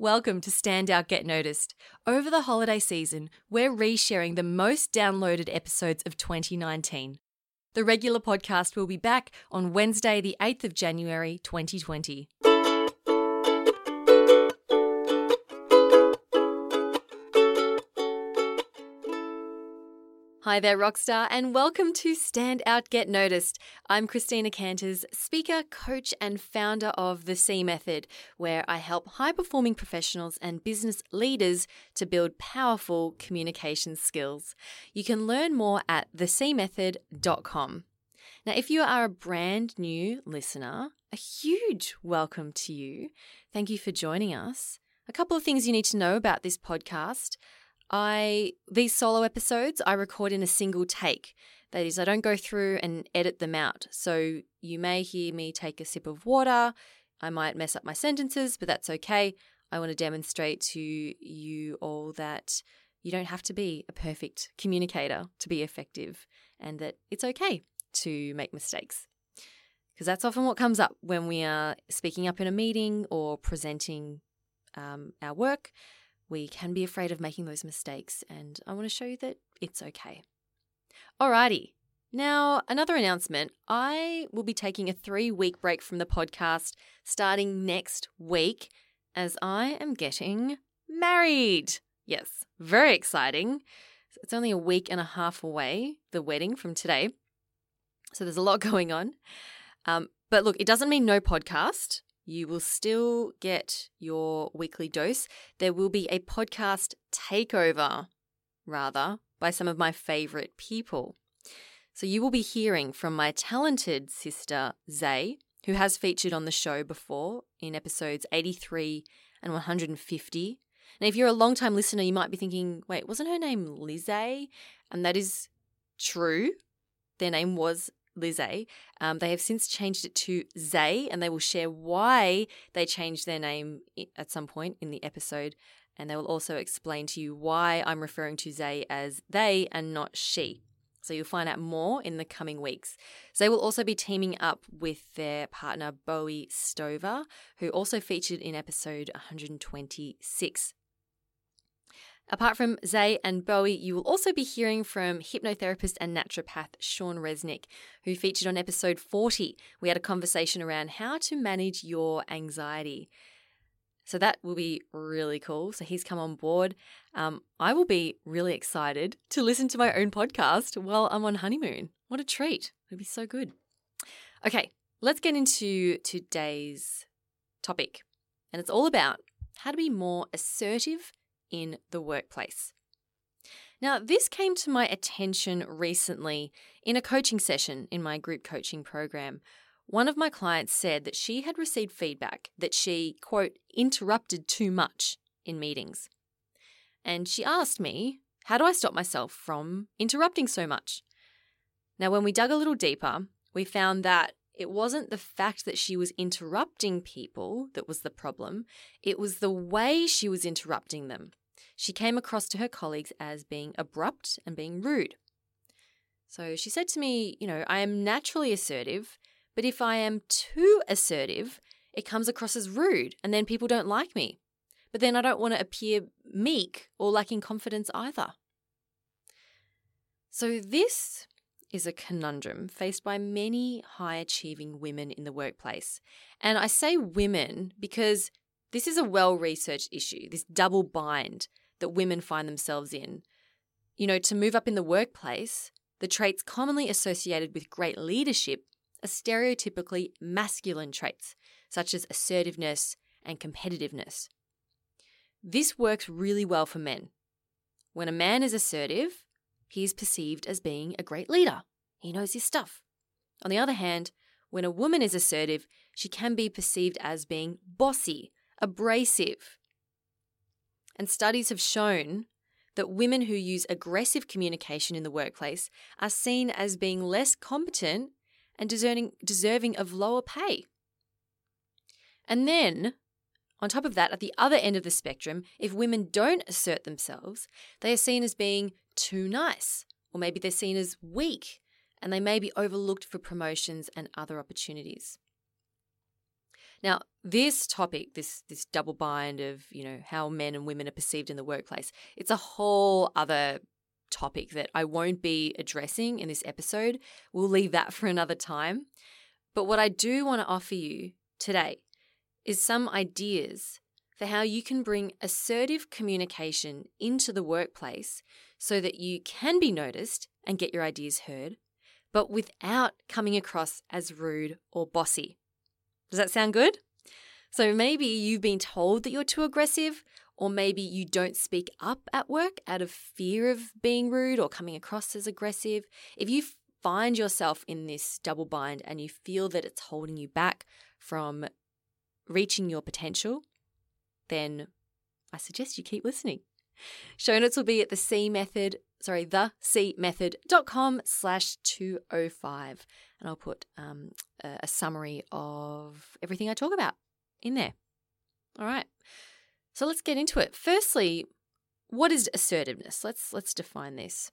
Welcome to Stand Out Get Noticed. Over the holiday season, we're resharing the most downloaded episodes of 2019. The regular podcast will be back on Wednesday, the 8th of January, 2020. Hi there, Rockstar, and welcome to Stand Out Get Noticed. I'm Christina Canters, speaker, coach, and founder of The C Method, where I help high performing professionals and business leaders to build powerful communication skills. You can learn more at thecmethod.com. Now, if you are a brand new listener, a huge welcome to you. Thank you for joining us. A couple of things you need to know about this podcast. I these solo episodes I record in a single take. That is, I don't go through and edit them out. So you may hear me take a sip of water. I might mess up my sentences, but that's okay. I want to demonstrate to you all that you don't have to be a perfect communicator to be effective and that it's okay to make mistakes. Because that's often what comes up when we are speaking up in a meeting or presenting um, our work we can be afraid of making those mistakes, and I want to show you that it's okay. Alrighty. Now, another announcement. I will be taking a three week break from the podcast starting next week as I am getting married. Yes, very exciting. It's only a week and a half away, the wedding from today. So there's a lot going on. Um, but look, it doesn't mean no podcast you will still get your weekly dose. There will be a podcast takeover, rather, by some of my favorite people. So you will be hearing from my talented sister, Zay, who has featured on the show before in episodes 83 and 150. Now, if you're a long time listener, you might be thinking, wait, wasn't her name Lizzie? And that is true. Their name was Lizzie. Um, they have since changed it to Zay, and they will share why they changed their name at some point in the episode. And they will also explain to you why I'm referring to Zay as they and not she. So you'll find out more in the coming weeks. They will also be teaming up with their partner Bowie Stover, who also featured in episode 126. Apart from Zay and Bowie, you will also be hearing from hypnotherapist and naturopath Sean Resnick, who featured on episode 40. We had a conversation around how to manage your anxiety. So that will be really cool. So he's come on board. Um, I will be really excited to listen to my own podcast while I'm on honeymoon. What a treat! It'll be so good. Okay, let's get into today's topic. And it's all about how to be more assertive in the workplace. Now, this came to my attention recently in a coaching session in my group coaching program. One of my clients said that she had received feedback that she, quote, interrupted too much in meetings. And she asked me, how do I stop myself from interrupting so much? Now, when we dug a little deeper, we found that it wasn't the fact that she was interrupting people that was the problem, it was the way she was interrupting them she came across to her colleagues as being abrupt and being rude. So she said to me, You know, I am naturally assertive, but if I am too assertive, it comes across as rude and then people don't like me. But then I don't want to appear meek or lacking confidence either. So this is a conundrum faced by many high achieving women in the workplace. And I say women because this is a well researched issue, this double bind that women find themselves in. You know, to move up in the workplace, the traits commonly associated with great leadership are stereotypically masculine traits, such as assertiveness and competitiveness. This works really well for men. When a man is assertive, he is perceived as being a great leader. He knows his stuff. On the other hand, when a woman is assertive, she can be perceived as being bossy, abrasive, and studies have shown that women who use aggressive communication in the workplace are seen as being less competent and deserving, deserving of lower pay. And then, on top of that, at the other end of the spectrum, if women don't assert themselves, they are seen as being too nice, or maybe they're seen as weak, and they may be overlooked for promotions and other opportunities. Now, this topic, this this double bind of, you know, how men and women are perceived in the workplace, it's a whole other topic that I won't be addressing in this episode. We'll leave that for another time. But what I do want to offer you today is some ideas for how you can bring assertive communication into the workplace so that you can be noticed and get your ideas heard, but without coming across as rude or bossy. Does that sound good? So maybe you've been told that you're too aggressive, or maybe you don't speak up at work out of fear of being rude or coming across as aggressive. If you find yourself in this double bind and you feel that it's holding you back from reaching your potential, then I suggest you keep listening. Show notes will be at the C method, sorry, the C method.com slash 205. And I'll put um, a summary of everything I talk about in there. All right. So let's get into it. Firstly, what is assertiveness? Let's let's define this.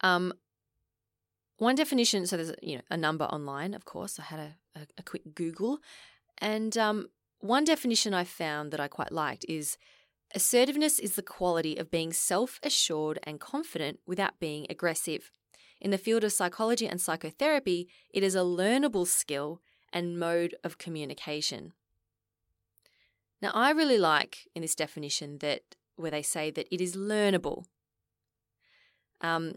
Um, one definition. So there's you know a number online. Of course, I had a, a, a quick Google, and um, one definition I found that I quite liked is assertiveness is the quality of being self assured and confident without being aggressive. In the field of psychology and psychotherapy, it is a learnable skill and mode of communication. Now, I really like in this definition that where they say that it is learnable. Um,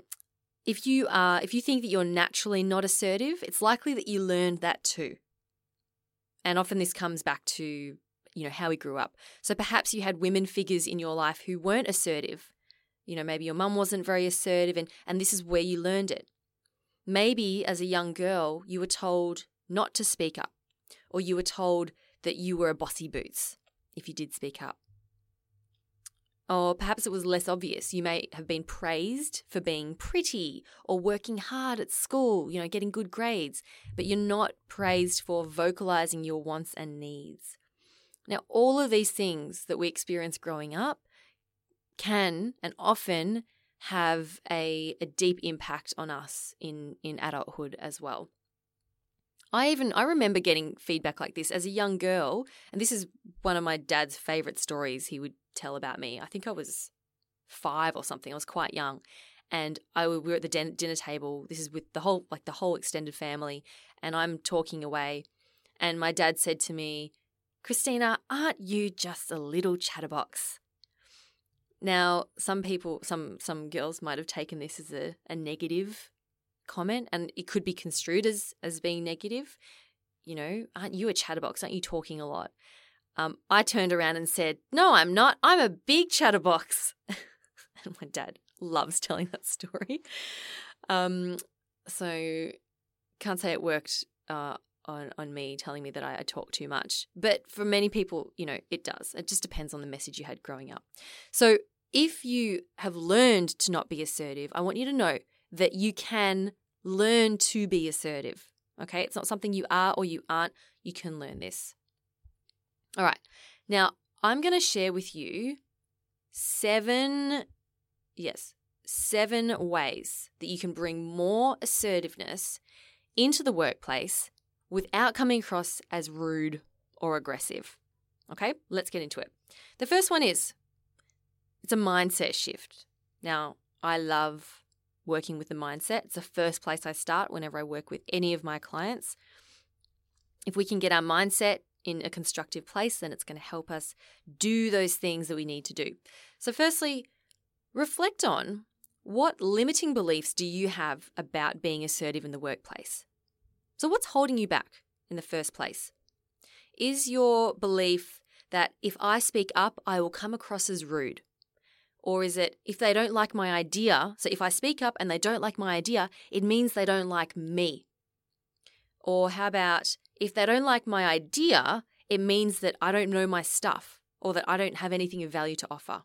if you are, if you think that you're naturally not assertive, it's likely that you learned that too. And often this comes back to, you know, how we grew up. So perhaps you had women figures in your life who weren't assertive. You know, maybe your mum wasn't very assertive and, and this is where you learned it. Maybe as a young girl, you were told not to speak up, or you were told that you were a bossy boots if you did speak up. Or perhaps it was less obvious. You may have been praised for being pretty or working hard at school, you know, getting good grades, but you're not praised for vocalizing your wants and needs. Now, all of these things that we experience growing up can and often have a, a deep impact on us in, in adulthood as well. I even I remember getting feedback like this as a young girl, and this is one of my dad's favorite stories he would tell about me. I think I was five or something. I was quite young, and I we were at the dinner table. This is with the whole like the whole extended family, and I'm talking away, and my dad said to me, "Christina, aren't you just a little chatterbox?" Now, some people, some some girls might have taken this as a, a negative comment and it could be construed as as being negative. You know aren't you a chatterbox? Aren't you talking a lot? Um, i turned around and said no i'm not. I'm a big chatterbox. And my dad loves telling that story. Um, so can't say it worked uh, on, on me telling me that I, I talk too much but for many people you know it does. It just depends on the message you had growing up. So if you have learned to not be assertive i want you to know that you can learn to be assertive. Okay, it's not something you are or you aren't. You can learn this. All right, now I'm going to share with you seven, yes, seven ways that you can bring more assertiveness into the workplace without coming across as rude or aggressive. Okay, let's get into it. The first one is it's a mindset shift. Now, I love working with the mindset. It's the first place I start whenever I work with any of my clients. If we can get our mindset in a constructive place, then it's going to help us do those things that we need to do. So, firstly, reflect on what limiting beliefs do you have about being assertive in the workplace? So, what's holding you back in the first place? Is your belief that if I speak up, I will come across as rude? Or is it if they don't like my idea, so if I speak up and they don't like my idea, it means they don't like me? Or how about if they don't like my idea, it means that I don't know my stuff or that I don't have anything of value to offer?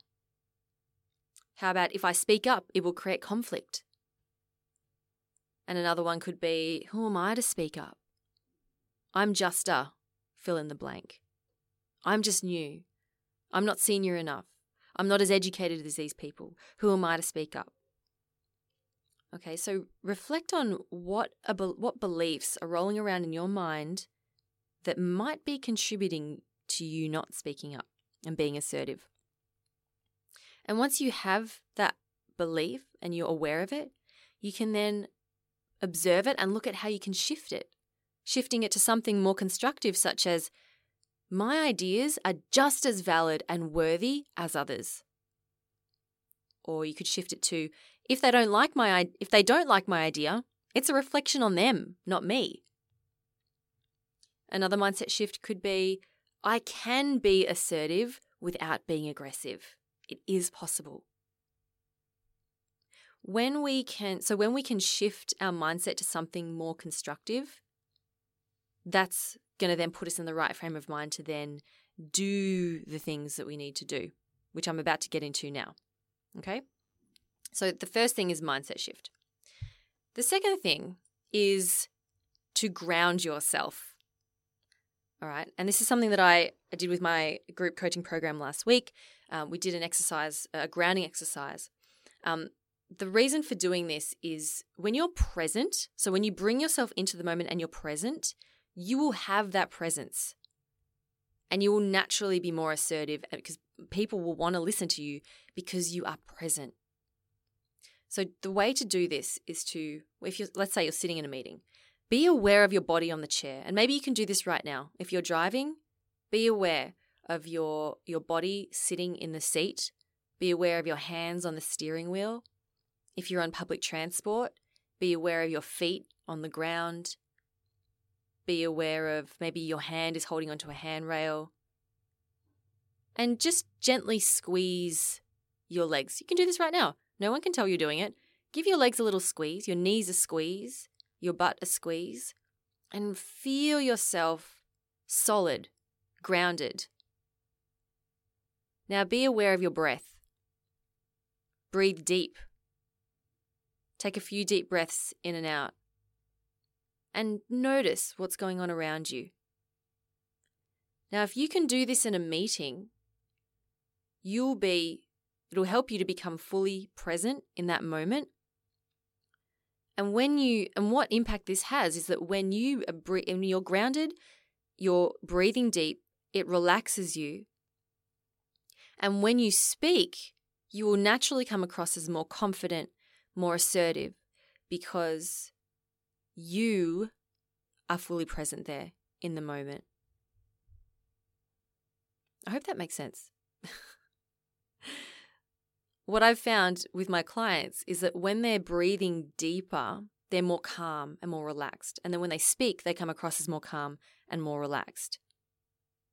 How about if I speak up, it will create conflict? And another one could be who am I to speak up? I'm just a fill in the blank. I'm just new. I'm not senior enough. I'm not as educated as these people. Who am I to speak up? Okay, so reflect on what what beliefs are rolling around in your mind that might be contributing to you not speaking up and being assertive. And once you have that belief and you're aware of it, you can then observe it and look at how you can shift it, shifting it to something more constructive, such as, my ideas are just as valid and worthy as others. Or you could shift it to, if they don't like my if they don't like my idea, it's a reflection on them, not me. Another mindset shift could be, I can be assertive without being aggressive. It is possible when we can so when we can shift our mindset to something more constructive that's going to then put us in the right frame of mind to then do the things that we need to do which i'm about to get into now okay? So the first thing is mindset shift. The second thing is to ground yourself all right? And this is something that i, I did with my group coaching program last week. Um, we did an exercise a grounding exercise. Um, the reason for doing this is when you're present, so when you bring yourself into the moment and you're present, you will have that presence and you will naturally be more assertive because people will want to listen to you because you are present. So the way to do this is to if you let's say you're sitting in a meeting, be aware of your body on the chair. And maybe you can do this right now. If you're driving, be aware of your your body sitting in the seat. Be aware of your hands on the steering wheel. If you're on public transport, be aware of your feet on the ground. Be aware of maybe your hand is holding onto a handrail. And just gently squeeze your legs. You can do this right now. No one can tell you're doing it. Give your legs a little squeeze, your knees a squeeze, your butt a squeeze, and feel yourself solid, grounded. Now be aware of your breath. Breathe deep Take a few deep breaths in and out. And notice what's going on around you. Now, if you can do this in a meeting, you'll be, it'll help you to become fully present in that moment. And when you, and what impact this has is that when you are, when you're grounded, you're breathing deep, it relaxes you. And when you speak, you will naturally come across as more confident more assertive because you are fully present there in the moment. I hope that makes sense. what I've found with my clients is that when they're breathing deeper, they're more calm and more relaxed. And then when they speak, they come across as more calm and more relaxed,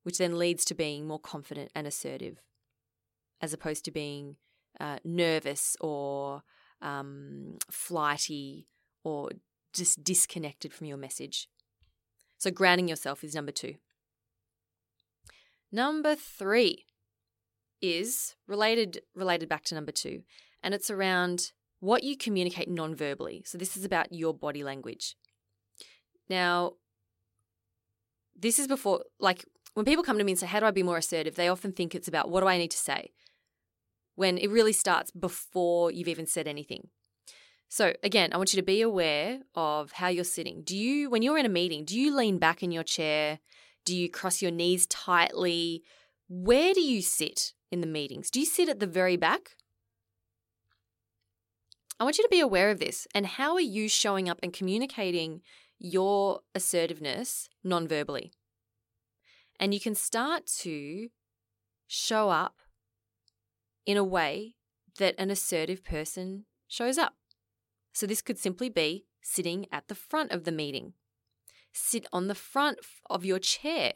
which then leads to being more confident and assertive, as opposed to being uh, nervous or um, flighty, or just disconnected from your message. So, grounding yourself is number two. Number three is related related back to number two, and it's around what you communicate non-verbally. So this is about your body language. Now, this is before like when people come to me and say, How do I be more assertive? They often think it's about what do I need to say? when it really starts before you've even said anything. So, again, I want you to be aware of how you're sitting. Do you, when you're in a meeting, do you lean back in your chair? Do you cross your knees tightly? Where do you sit in the meetings? Do you sit at the very back? I want you to be aware of this and how are you showing up and communicating your assertiveness non verbally? And you can start to show up in a way that an assertive person shows up. So this could simply be sitting at the front of the meeting. Sit on the front of your chair.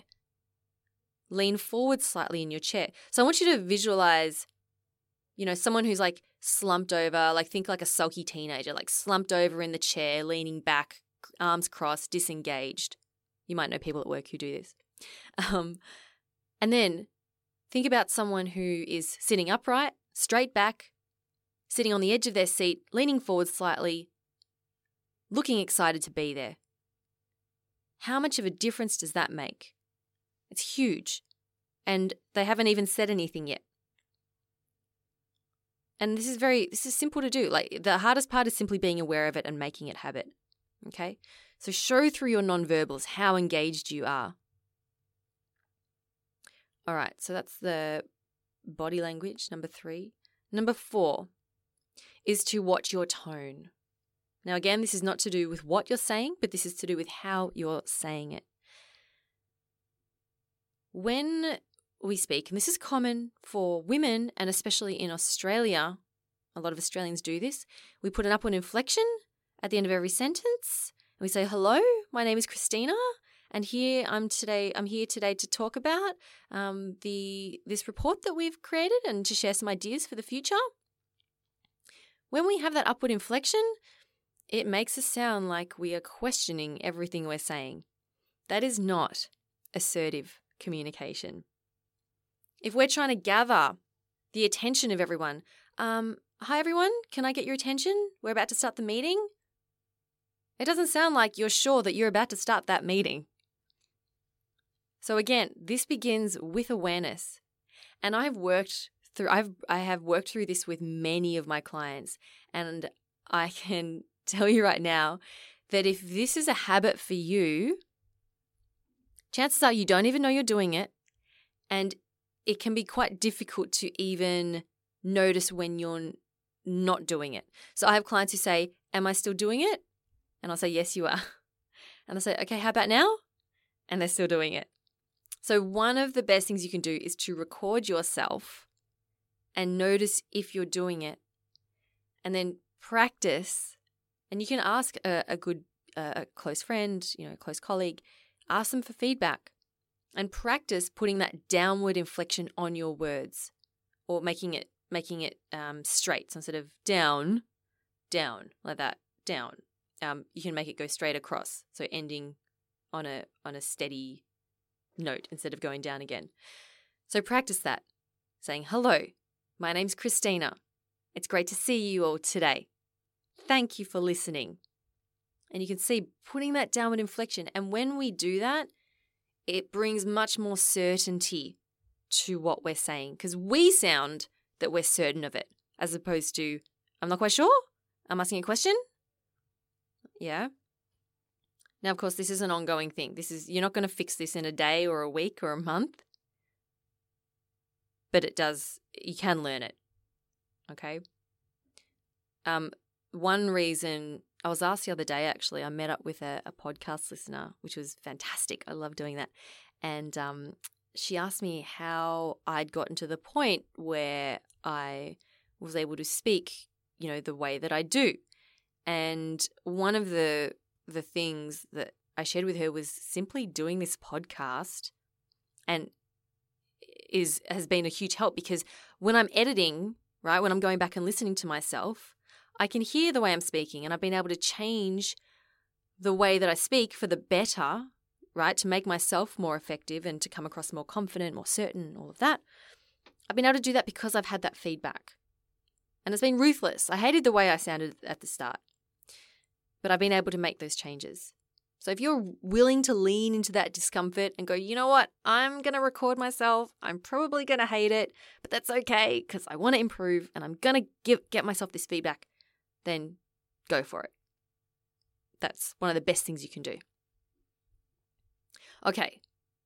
Lean forward slightly in your chair. So I want you to visualize, you know, someone who's like slumped over, like think like a sulky teenager, like slumped over in the chair, leaning back, arms crossed, disengaged. You might know people at work who do this. Um, and then Think about someone who is sitting upright, straight back, sitting on the edge of their seat, leaning forward slightly, looking excited to be there. How much of a difference does that make? It's huge. And they haven't even said anything yet. And this is very this is simple to do. Like the hardest part is simply being aware of it and making it habit. Okay? So show through your nonverbals how engaged you are All right, so that's the body language, number three. Number four is to watch your tone. Now, again, this is not to do with what you're saying, but this is to do with how you're saying it. When we speak, and this is common for women, and especially in Australia, a lot of Australians do this, we put an upward inflection at the end of every sentence. And we say, Hello, my name is Christina. And here I'm today. I'm here today to talk about um, the this report that we've created and to share some ideas for the future. When we have that upward inflection, it makes us sound like we are questioning everything we're saying. That is not assertive communication. If we're trying to gather the attention of everyone, um, hi everyone, can I get your attention? We're about to start the meeting. It doesn't sound like you're sure that you're about to start that meeting. So again, this begins with awareness. And I've worked through I've I have worked through this with many of my clients and I can tell you right now that if this is a habit for you, chances are you don't even know you're doing it. And it can be quite difficult to even notice when you're not doing it. So I have clients who say, Am I still doing it? And I'll say, Yes, you are. And I say, Okay, how about now? And they're still doing it. So, one of the best things you can do is to record yourself and notice if you're doing it. And then practice and you can ask a, a good, uh, a close friend, you know, a close colleague, ask them for feedback and practice putting that downward inflection on your words or making it making it um, straight. So instead of down, down like that, down. Um, you can make it go straight across, so ending on a on a steady note instead of going down again. So practice that, saying hello. My name's Christina. It's great to see you all today. Thank you for listening. And you can see putting that downward inflection. And when we do that, it brings much more certainty to what we're saying because we sound that we're certain of it as opposed to, I'm not quite sure. I'm asking a question. Yeah. Now, of course, this is an ongoing thing. This is, you're not going to fix this in a day or a week or a month, but it does, you can learn it. Okay. Um, one reason I was asked the other day, actually, I met up with a, a podcast listener, which was fantastic. I love doing that. And um, she asked me how I'd gotten to the point where I was able to speak, you know, the way that I do. And one of the the things that I shared with her was simply doing this podcast and is has been a huge help because when I'm editing, right, when I'm going back and listening to myself, I can hear the way I'm speaking and I've been able to change the way that I speak for the better, right? To make myself more effective and to come across more confident, more certain, all of that. I've been able to do that because I've had that feedback. And it's been ruthless. I hated the way I sounded at the start, but I've been able to make those changes. So if you're willing to lean into that discomfort and go, you know what, I'm going to record myself. I'm probably going to hate it, but that's okay because I want to improve and I'm going to get myself this feedback then go for it. That's one of the best things you can do. Okay,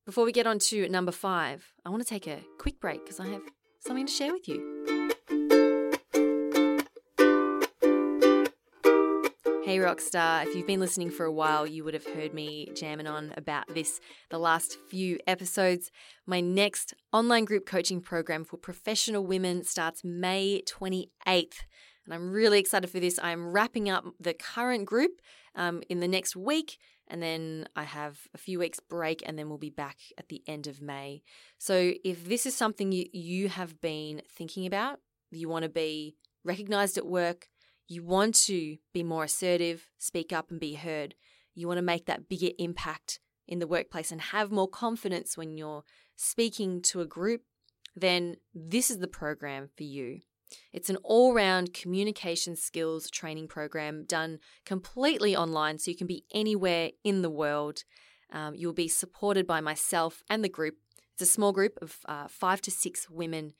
before we get on to number five, I want to take a quick break because I have something to share with you. Hey Rockstar, if you've been listening for a while, you would have heard me jamming on about this the last few episodes. My next online group coaching program for professional women starts May 28th and I'm really excited for this. I'm wrapping up the current group um, in the next week, and then I have a few weeks break, and then we'll be back at the end of May. So if this is something you, you have been thinking about, you want to be recognized at work, you want to be more assertive, speak up and be heard, you want to make that bigger impact in the workplace and have more confidence when you're speaking to a group, then this is the program for you. It's an all round communication skills training program done completely online so you can be anywhere in the world. Um, you'll be supported by myself and the group. It's a small group of uh, five to six women,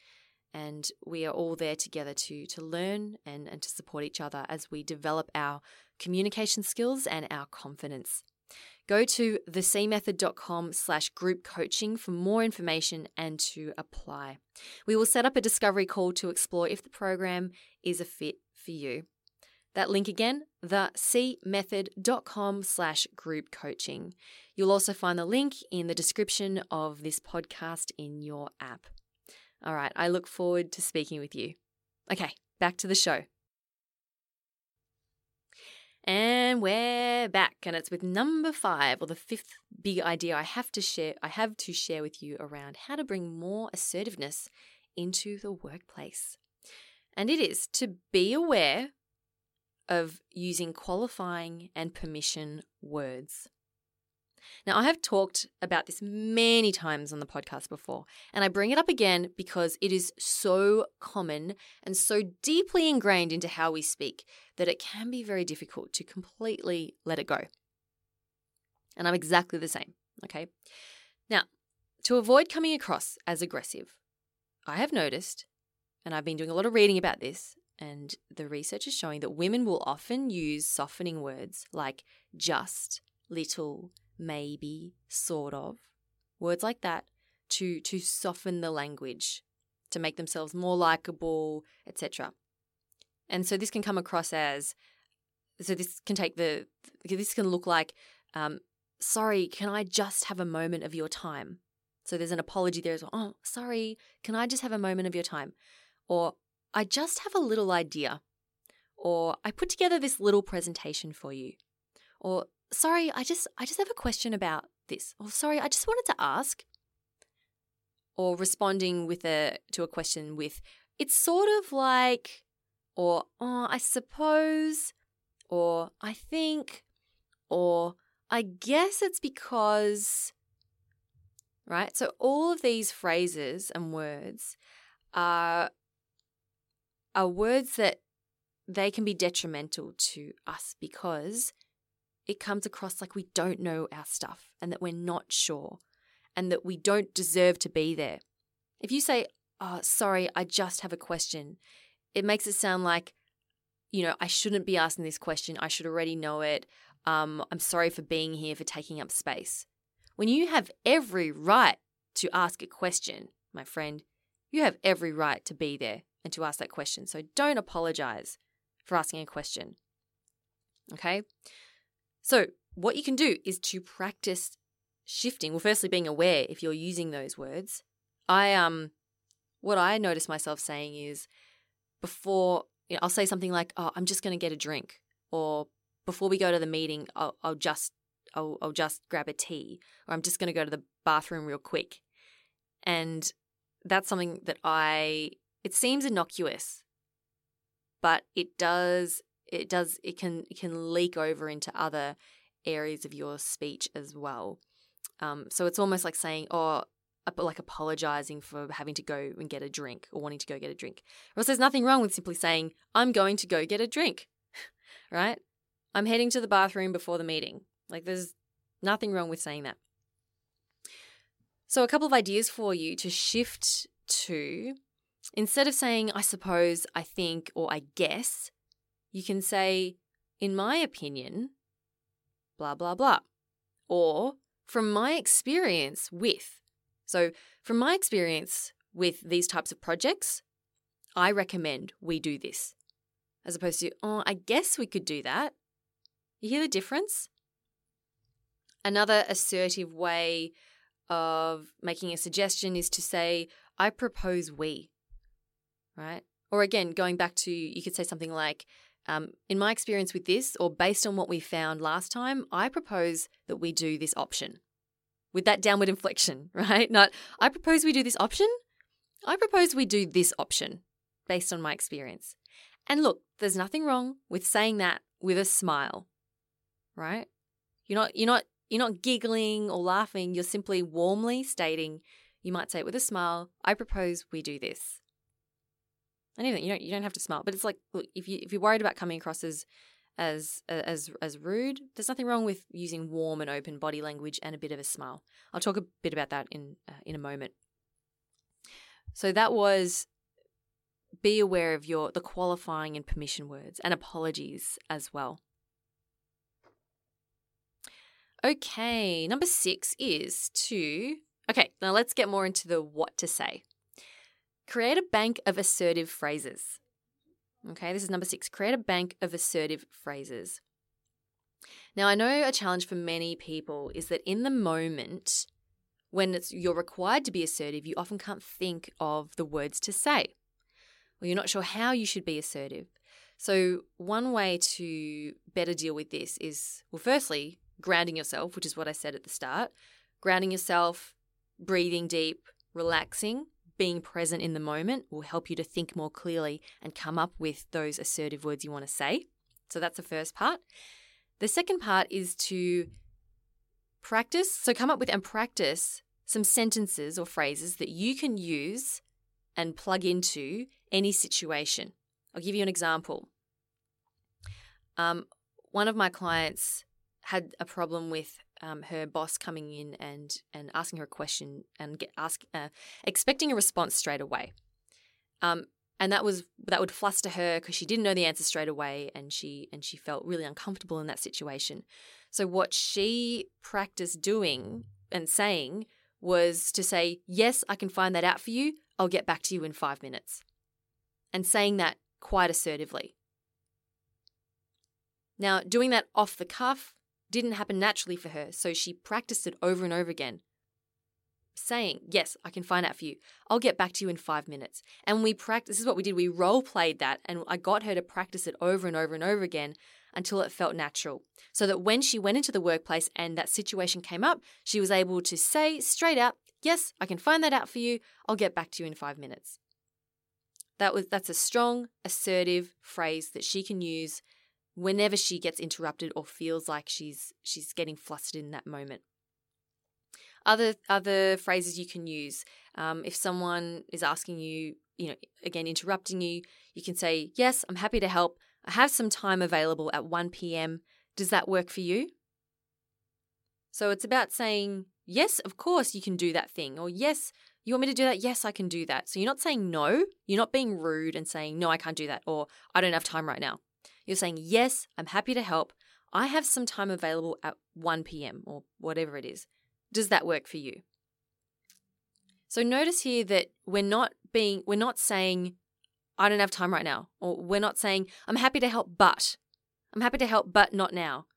and we are all there together to, to learn and, and to support each other as we develop our communication skills and our confidence. Go to thecmethod.com slash group coaching for more information and to apply. We will set up a discovery call to explore if the program is a fit for you. That link again, thecmethod.com slash group coaching. You'll also find the link in the description of this podcast in your app. All right, I look forward to speaking with you. Okay, back to the show. And we're back, and it's with number five, or the fifth big idea I have to share. I have to share with you around how to bring more assertiveness into the workplace. And it is to be aware of using qualifying and permission words. Now, I have talked about this many times on the podcast before, and I bring it up again because it is so common and so deeply ingrained into how we speak that it can be very difficult to completely let it go. And I'm exactly the same, okay? Now, to avoid coming across as aggressive, I have noticed, and I've been doing a lot of reading about this, and the research is showing that women will often use softening words like just, little, maybe, sort of, words like that to to soften the language, to make themselves more likable, etc. And so this can come across as so this can take the this can look like um, sorry, can I just have a moment of your time? So there's an apology there as well. Oh, sorry, can I just have a moment of your time? Or I just have a little idea. Or I put together this little presentation for you. Or sorry, I just I just have a question about this. Or sorry, I just wanted to ask. Or responding with a to a question with it's sort of like or oh, I suppose or I think or I guess it's because right? So all of these phrases and words are are words that they can be detrimental to us because it comes across like we don't know our stuff and that we're not sure and that we don't deserve to be there. If you say, Oh, sorry, I just have a question, it makes it sound like, you know, I shouldn't be asking this question. I should already know it. Um, I'm sorry for being here, for taking up space. When you have every right to ask a question, my friend, you have every right to be there and to ask that question. So don't apologize for asking a question. Okay? So, what you can do is to practice shifting. Well, firstly, being aware if you're using those words. I um, what I notice myself saying is, before you know, I'll say something like, "Oh, I'm just going to get a drink," or before we go to the meeting, I'll, I'll just I'll, I'll just grab a tea, or I'm just going to go to the bathroom real quick, and that's something that I. It seems innocuous, but it does it does it can it can leak over into other areas of your speech as well. Um, so it's almost like saying, "Oh, like apologizing for having to go and get a drink or wanting to go get a drink." Or there's nothing wrong with simply saying, "I'm going to go get a drink," right? I'm heading to the bathroom before the meeting. Like there's nothing wrong with saying that. So a couple of ideas for you to shift to instead of saying I suppose, I think, or I guess, you can say, in my opinion, blah, blah, blah. Or from my experience with. So, from my experience with these types of projects, I recommend we do this. As opposed to, oh, I guess we could do that. You hear the difference? Another assertive way of making a suggestion is to say, I propose we, right? Or again, going back to, you could say something like, um, in my experience with this, or based on what we found last time, I propose that we do this option with that downward inflection, right? Not, I propose we do this option. I propose we do this option based on my experience. And look, there's nothing wrong with saying that with a smile, right? You're not, you're not, you're not giggling or laughing. You're simply warmly stating, you might say it with a smile, I propose we do this. Even you don't you don't have to smile, but it's like look if you if you're worried about coming across as as as as rude, there's nothing wrong with using warm and open body language and a bit of a smile. I'll talk a bit about that in uh, in a moment. So that was be aware of your the qualifying and permission words and apologies as well. Okay, number six is to. Okay, now let's get more into the what to say. Create a bank of assertive phrases. Okay, this is number six. Create a bank of assertive phrases. Now, I know a challenge for many people is that in the moment, when you're required to be assertive, you often can't think of the words to say, or you're not sure how you should be assertive. So, one way to better deal with this is, well, firstly, grounding yourself, which is what I said at the start. Grounding yourself, breathing deep, relaxing, being present in the moment will help you to think more clearly and come up with those assertive words you want to say. So, that's the first part. The second part is to practice. So, come up with and practice some sentences or phrases that you can use and plug into any situation. I'll give you an example. Um, one of my clients had a problem with um, her boss coming in and and asking her a question and get ask uh, expecting a response straight away. Um, and that was that would fluster her because she didn't know the answer straight away and she and she felt really uncomfortable in that situation. So what she practiced doing and saying was to say, "Yes, I can find that out for you. I'll get back to you in 5 minutes." And saying that quite assertively. Now, doing that off the cuff didn't happen naturally for her, so she practiced it over and over again saying, Yes, I can find out for you. I'll get back to you in five minutes. And we practice, this is what we did. We role played that, and I got her to practice it over and over and over again until it felt natural. So that when she went into the workplace and that situation came up, she was able to say straight out, Yes, I can find that out for you. I'll get back to you in five minutes. That was that's a strong, assertive phrase that she can use whenever she gets interrupted or feels like she's she's getting flustered in that moment. Other other phrases you can use. Um, if someone is asking you, you know, again interrupting you, you can say, "Yes, I'm happy to help. I have some time available at 1 p.m. Does that work for you?" So it's about saying, "Yes, of course you can do that thing," or "Yes, you want me to do that? Yes, I can do that." So you're not saying no. You're not being rude and saying, "No, I can't do that," or "I don't have time right now." You're saying, "Yes, I'm happy to help. I have some time available at 1 p.m. or whatever it is. Does that work for you? So notice here that we're not being we're not saying I don't have time right now or we're not saying I'm happy to help but I'm happy to help but not now.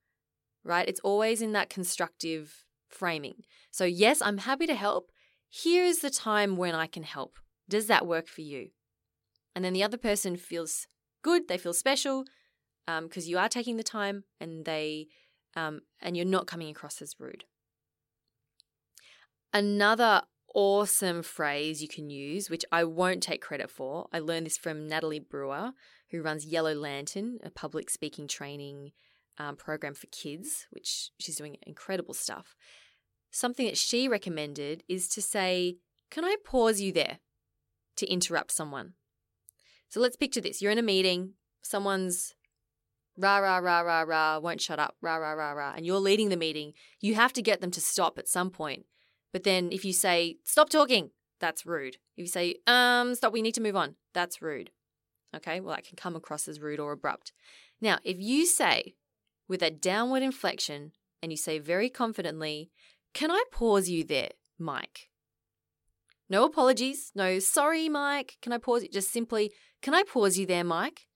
Right? It's always in that constructive framing. So yes, I'm happy to help. Here is the time when I can help. Does that work for you? And then the other person feels good, they feel special because um, you are taking the time and they um, and you're not coming across as rude. Another awesome phrase you can use, which I won't take credit for, I learned this from Natalie Brewer, who runs Yellow Lantern, a public speaking training um, program for kids, which she's doing incredible stuff. Something that she recommended is to say, Can I pause you there to interrupt someone? So let's picture this you're in a meeting, someone's rah, rah, rah, rah, rah, won't shut up, rah, rah, rah, rah, and you're leading the meeting. You have to get them to stop at some point. But then if you say, stop talking, that's rude. If you say, um, stop, we need to move on, that's rude. Okay, well, that can come across as rude or abrupt. Now, if you say with a downward inflection and you say very confidently, can I pause you there, Mike? No apologies, no sorry, Mike. Can I pause you? Just simply, can I pause you there, Mike?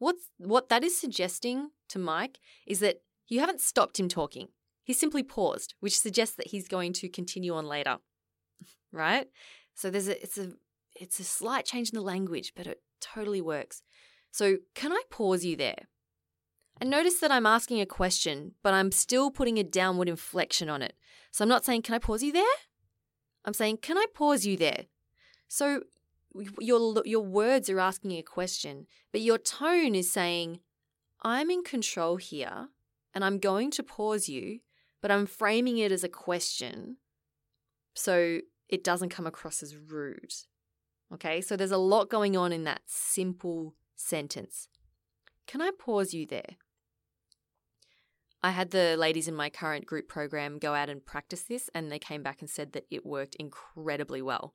What's, what that is suggesting to Mike is that you haven't stopped him talking. He simply paused, which suggests that he's going to continue on later. right? So there's a it's a it's a slight change in the language, but it totally works. So, can I pause you there? And notice that I'm asking a question, but I'm still putting a downward inflection on it. So I'm not saying, Can I pause you there? I'm saying, Can I pause you there? So your, your words are asking a question, but your tone is saying, I'm in control here and I'm going to pause you but I'm framing it as a question so it doesn't come across as rude. Okay, so there's a lot going on in that simple sentence. Can I pause you there? I had the ladies in my current group program go out and practice this, and they came back and said that it worked incredibly well.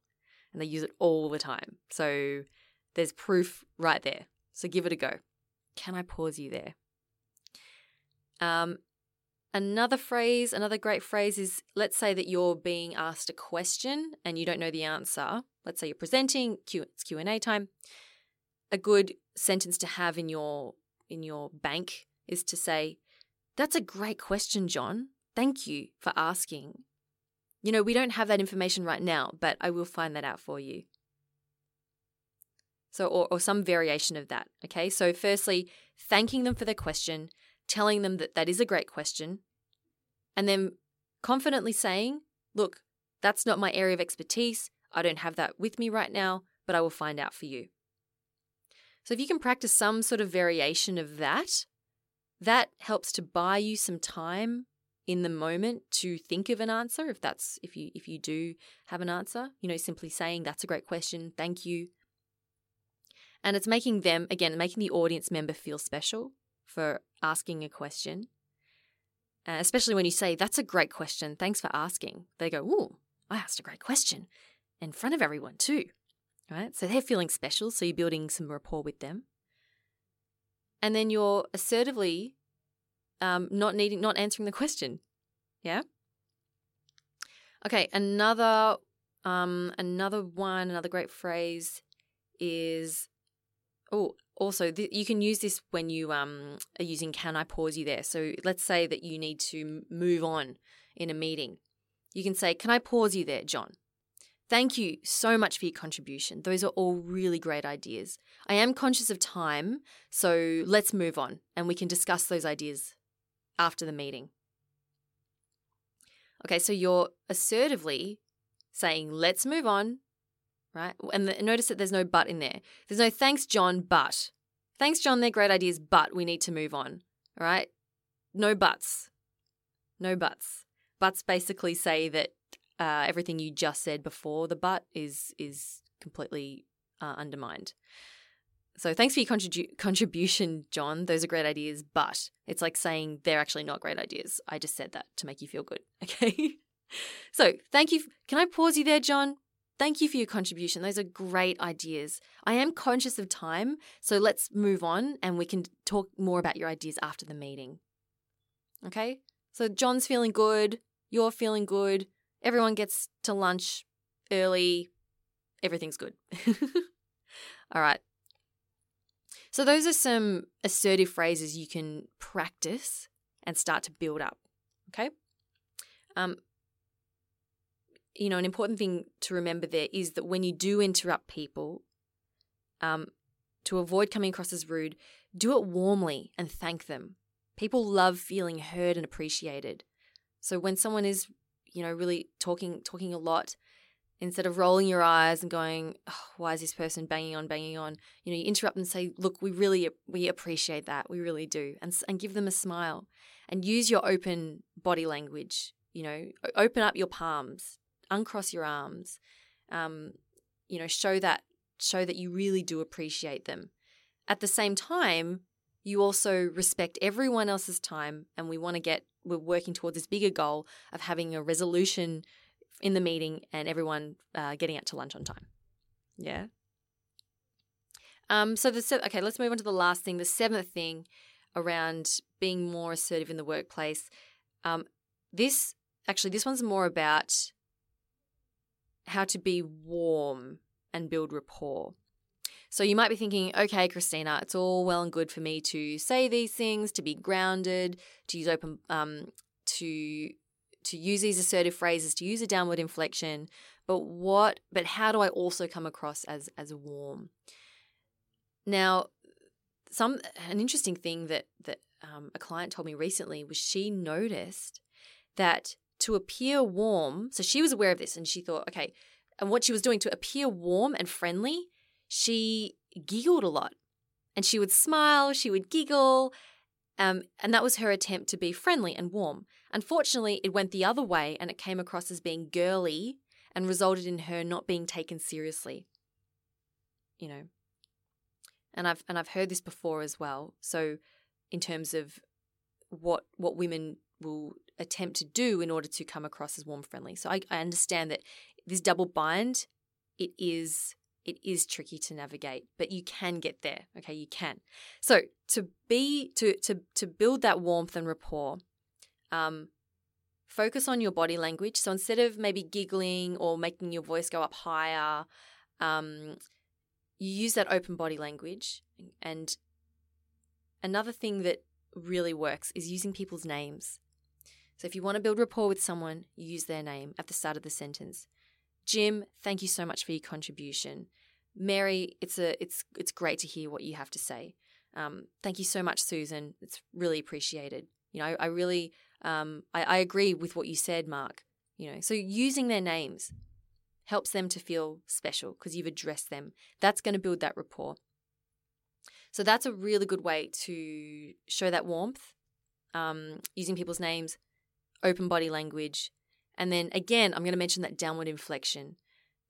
And they use it all the time. So there's proof right there. So give it a go. Can I pause you there? Um, Another phrase, another great phrase is let's say that you're being asked a question and you don't know the answer. Let's say you're presenting, Q, it's Q&A time. A good sentence to have in your in your bank is to say, "That's a great question, John. Thank you for asking." You know, we don't have that information right now, but I will find that out for you. So, or, or some variation of that. Okay. So, firstly, thanking them for their question, telling them that that is a great question, and then confidently saying, look, that's not my area of expertise. I don't have that with me right now, but I will find out for you. So if you can practice some sort of variation of that, that helps to buy you some time in the moment to think of an answer if that's if you if you do have an answer you know simply saying that's a great question thank you and it's making them again making the audience member feel special for asking a question uh, especially when you say that's a great question thanks for asking they go ooh i asked a great question in front of everyone too right? So they're feeling special, so you're building some rapport with them. And then you're assertively um, not needing, not answering the question. Yeah. Okay, another um, another one, another great phrase is oh, also th- you can use this when you um, are using can I pause you there. So let's say that you need to move on in a meeting. You can say, "Can I pause you there, John?" Thank you so much for your contribution. Those are all really great ideas. I am conscious of time, so let's move on and we can discuss those ideas after the meeting. Okay, so you're assertively saying, let's move on, right? And the, notice that there's no but in there. There's no thanks, John, but. Thanks, John, they're great ideas, but we need to move on, all right? No buts. No buts. Buts basically say that uh, everything you just said before the but is is completely uh, undermined. So thanks for your contribu- contribution, John. Those are great ideas, but it's like saying they're actually not great ideas. I just said that to make you feel good. Okay. so thank you. Can I pause you there, John? Thank you for your contribution. Those are great ideas. I am conscious of time, so let's move on and we can talk more about your ideas after the meeting. Okay? So John's feeling good, you're feeling good, Everyone gets to lunch early. Everything's good. All right. So, those are some assertive phrases you can practice and start to build up. Okay. Um, you know, an important thing to remember there is that when you do interrupt people, um, to avoid coming across as rude, do it warmly and thank them. People love feeling heard and appreciated. So when someone is you know, really talking talking a lot instead of rolling your eyes and going, oh, "Why is this person banging on, banging on?" You know, you interrupt and say, "Look, we really we appreciate that. We really do," and and give them a smile, and use your open body language. You know, open up your palms, uncross your arms. Um, you know, show that show that you really do appreciate them. At the same time, you also respect everyone else's time, and we want to get we're working towards this bigger goal of having a resolution in the meeting and everyone uh, getting out to lunch on time. Yeah. Um, so the se- okay, let's move on to the last thing. The seventh thing around being more assertive in the workplace. Um, this actually, this one's more about how to be warm and build rapport. So you might be thinking, okay, Christina, it's all well and good for me to say these things, to be grounded, to use open, um, to to use these assertive phrases, to use a downward inflection. But what? But how do I also come across as as warm? Now, some an interesting thing that that um, a client told me recently was she noticed that to appear warm, so she was aware of this and she thought, okay, and what she was doing to appear warm and friendly she giggled a lot and she would smile, she would giggle, um, and that was her attempt to be friendly and warm. Unfortunately, it went the other way and it came across as being girly and resulted in her not being taken seriously. You know. And I've and I've heard this before as well. So in terms of what what women will attempt to do in order to come across as warm friendly. So I, I understand that this double bind, it is it is tricky to navigate, but you can get there. Okay, you can. So to be to to to build that warmth and rapport, um, focus on your body language. So instead of maybe giggling or making your voice go up higher, um, you use that open body language. And another thing that really works is using people's names. So if you want to build rapport with someone, use their name at the start of the sentence. Jim, thank you so much for your contribution. Mary, it's a it's it's great to hear what you have to say. Um, thank you so much, Susan. It's really appreciated. You know, I really um, I, I agree with what you said, Mark. You know, so using their names helps them to feel special because you've addressed them. That's going to build that rapport. So that's a really good way to show that warmth um, using people's names, open body language, and then again, I'm going to mention that downward inflection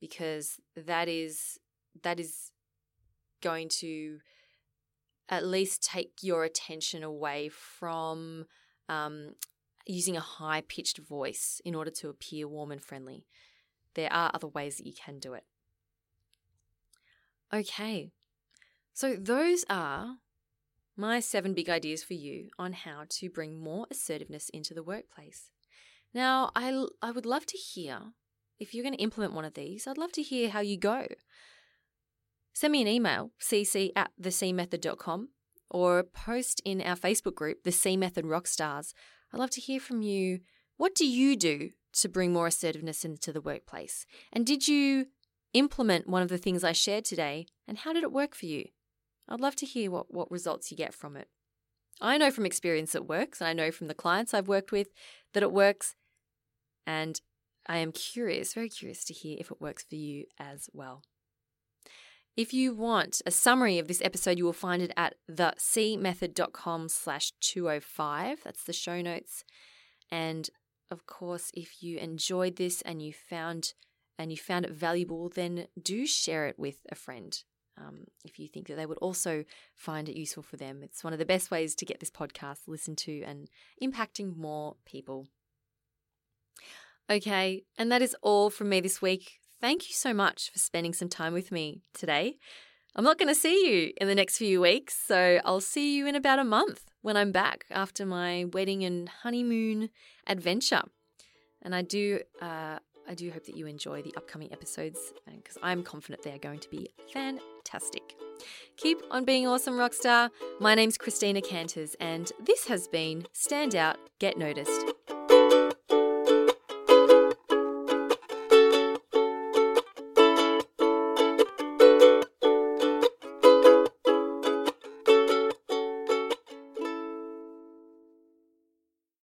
because that is that is going to at least take your attention away from um, using a high pitched voice in order to appear warm and friendly. There are other ways that you can do it. Okay, so those are my seven big ideas for you on how to bring more assertiveness into the workplace. Now, I, I would love to hear if you're going to implement one of these, I'd love to hear how you go. Send me an email, cc at thecmethod.com, or post in our Facebook group, The C Method Rockstars. I'd love to hear from you. What do you do to bring more assertiveness into the workplace? And did you implement one of the things I shared today? And how did it work for you? I'd love to hear what, what results you get from it. I know from experience it works, and I know from the clients I've worked with that it works. And I am curious, very curious to hear if it works for you as well. If you want a summary of this episode, you will find it at thecmethod.com slash 205. That's the show notes. And of course, if you enjoyed this and you found and you found it valuable, then do share it with a friend. Um, if you think that they would also find it useful for them, it's one of the best ways to get this podcast listened to and impacting more people. Okay, and that is all from me this week. Thank you so much for spending some time with me today. I'm not going to see you in the next few weeks, so I'll see you in about a month when I'm back after my wedding and honeymoon adventure. And I do, uh, I do hope that you enjoy the upcoming episodes because I'm confident they are going to be fantastic. Keep on being awesome, rockstar. My name's Christina Canters, and this has been Stand Out, Get Noticed.